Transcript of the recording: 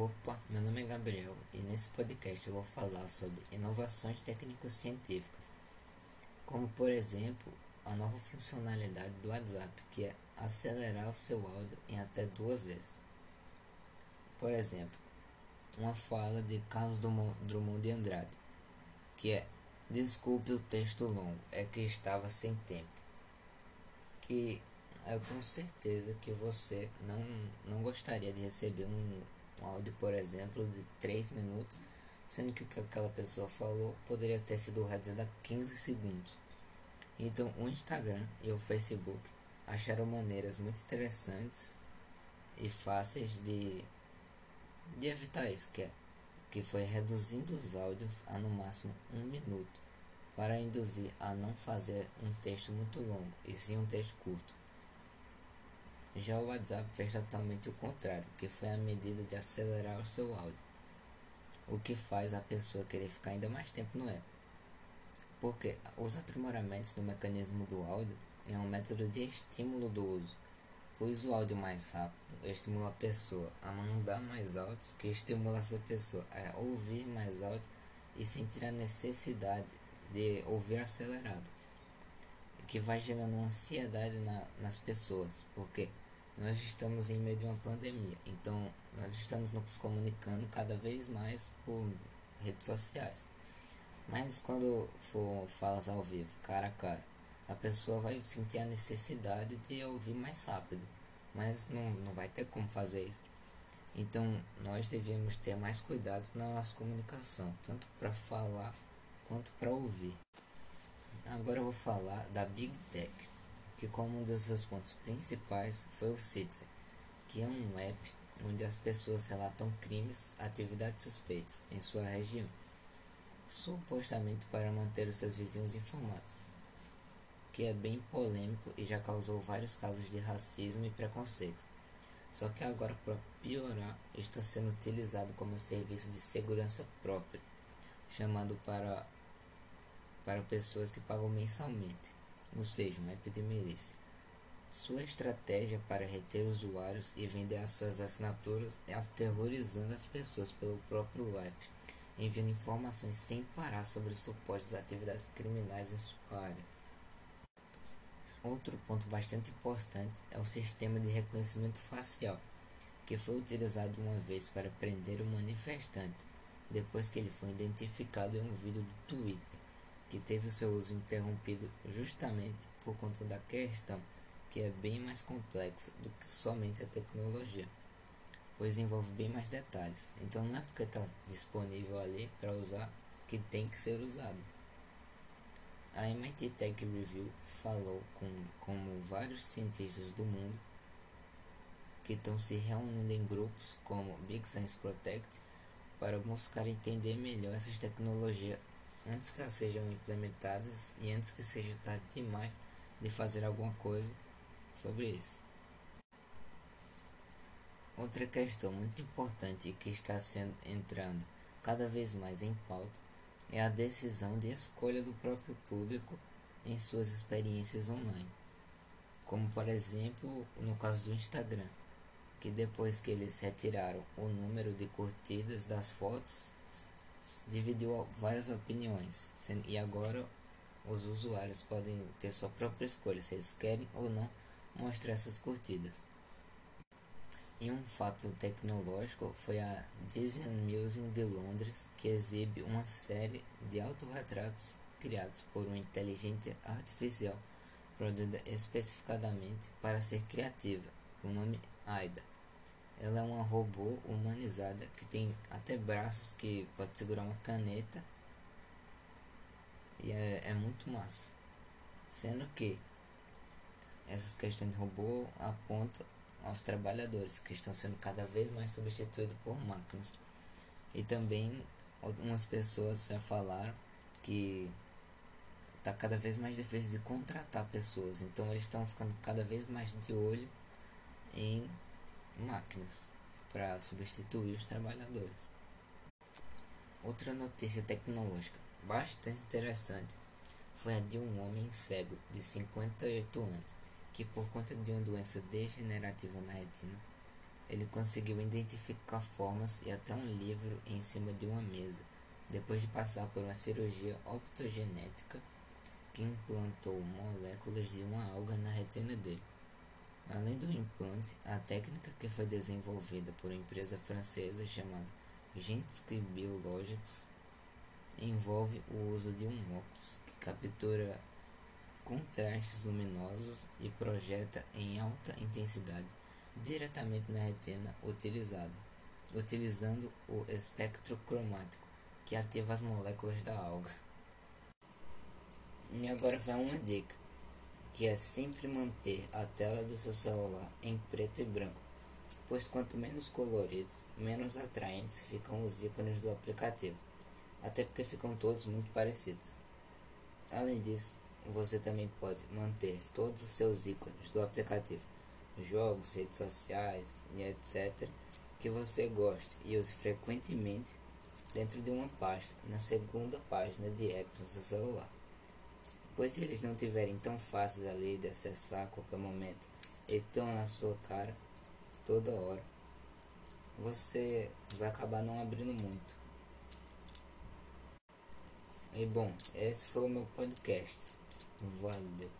Opa, meu nome é Gabriel e nesse podcast eu vou falar sobre inovações técnico-científicas, como por exemplo a nova funcionalidade do WhatsApp, que é acelerar o seu áudio em até duas vezes. Por exemplo, uma fala de Carlos Drummond de Andrade, que é Desculpe o texto longo, é que estava sem tempo. Que eu tenho certeza que você não, não gostaria de receber um um áudio, por exemplo, de 3 minutos, sendo que o que aquela pessoa falou poderia ter sido reduzido a 15 segundos. Então, o Instagram e o Facebook acharam maneiras muito interessantes e fáceis de, de evitar isso, que, é, que foi reduzindo os áudios a no máximo um minuto, para induzir a não fazer um texto muito longo, e sim um texto curto. Já o WhatsApp fez totalmente o contrário, que foi a medida de acelerar o seu áudio, o que faz a pessoa querer ficar ainda mais tempo no app. Porque os aprimoramentos do mecanismo do áudio é um método de estímulo do uso, pois o áudio mais rápido estimula a pessoa a mandar mais áudios, que estimula essa pessoa a ouvir mais áudios e sentir a necessidade de ouvir acelerado, que vai gerando ansiedade na, nas pessoas, porque nós estamos em meio de uma pandemia, então nós estamos nos comunicando cada vez mais por redes sociais. Mas quando for falas ao vivo, cara a cara, a pessoa vai sentir a necessidade de ouvir mais rápido, mas não, não vai ter como fazer isso. Então nós devemos ter mais cuidado na nossa comunicação, tanto para falar quanto para ouvir. Agora eu vou falar da Big Tech que como um dos seus pontos principais foi o Citizen, que é um app onde as pessoas relatam crimes, atividades suspeitas em sua região, supostamente para manter os seus vizinhos informados, que é bem polêmico e já causou vários casos de racismo e preconceito. Só que agora, para piorar, está sendo utilizado como serviço de segurança próprio, chamado para, para pessoas que pagam mensalmente ou seja, uma epidemia. Sua estratégia para reter usuários e vender as suas assinaturas é aterrorizando as pessoas pelo próprio web, enviando informações sem parar sobre os suportes atividades criminais em sua área. Outro ponto bastante importante é o sistema de reconhecimento facial, que foi utilizado uma vez para prender um manifestante, depois que ele foi identificado em um vídeo do Twitter que teve seu uso interrompido justamente por conta da questão que é bem mais complexa do que somente a tecnologia, pois envolve bem mais detalhes. Então não é porque está disponível ali para usar que tem que ser usado. A MIT Tech Review falou com como vários cientistas do mundo que estão se reunindo em grupos como Big Science Protect para buscar entender melhor essas tecnologias antes que elas sejam implementadas e antes que seja tarde demais de fazer alguma coisa sobre isso. Outra questão muito importante que está sendo entrando cada vez mais em pauta é a decisão de escolha do próprio público em suas experiências online. Como por exemplo no caso do Instagram, que depois que eles retiraram o número de curtidas das fotos dividiu várias opiniões, e agora os usuários podem ter sua própria escolha se eles querem ou não mostrar essas curtidas. E um fato tecnológico foi a Disney Museum de Londres, que exibe uma série de autorretratos criados por uma inteligência artificial produzida especificadamente para ser criativa, o nome AIDA. Ela é uma robô humanizada que tem até braços que pode segurar uma caneta. E é, é muito massa. Sendo que essas questões de robô apontam aos trabalhadores que estão sendo cada vez mais substituídos por máquinas. E também algumas pessoas já falaram que está cada vez mais difícil de contratar pessoas. Então eles estão ficando cada vez mais de olho em máquinas para substituir os trabalhadores. Outra notícia tecnológica bastante interessante foi a de um homem cego de 58 anos que, por conta de uma doença degenerativa na retina, Ele conseguiu identificar formas e até um livro em cima de uma mesa, depois de passar por uma cirurgia optogenética que implantou moléculas de uma alga na retina dele. Além do implante, a técnica que foi desenvolvida por uma empresa francesa chamada Genski Biologics envolve o uso de um óculos que captura contrastes luminosos e projeta em alta intensidade diretamente na retina utilizada, utilizando o espectro cromático que ativa as moléculas da alga. E agora vai uma dica, que é sempre manter a tela do seu celular em preto e branco, pois quanto menos coloridos, menos atraentes ficam os ícones do aplicativo, até porque ficam todos muito parecidos. Além disso, você também pode manter todos os seus ícones do aplicativo jogos, redes sociais e etc. que você goste e use frequentemente dentro de uma pasta na segunda página de apps no seu celular. Pois eles não tiverem tão fáceis ali de acessar a qualquer momento e estão na sua cara toda hora, você vai acabar não abrindo muito. E bom, esse foi o meu podcast. Valeu.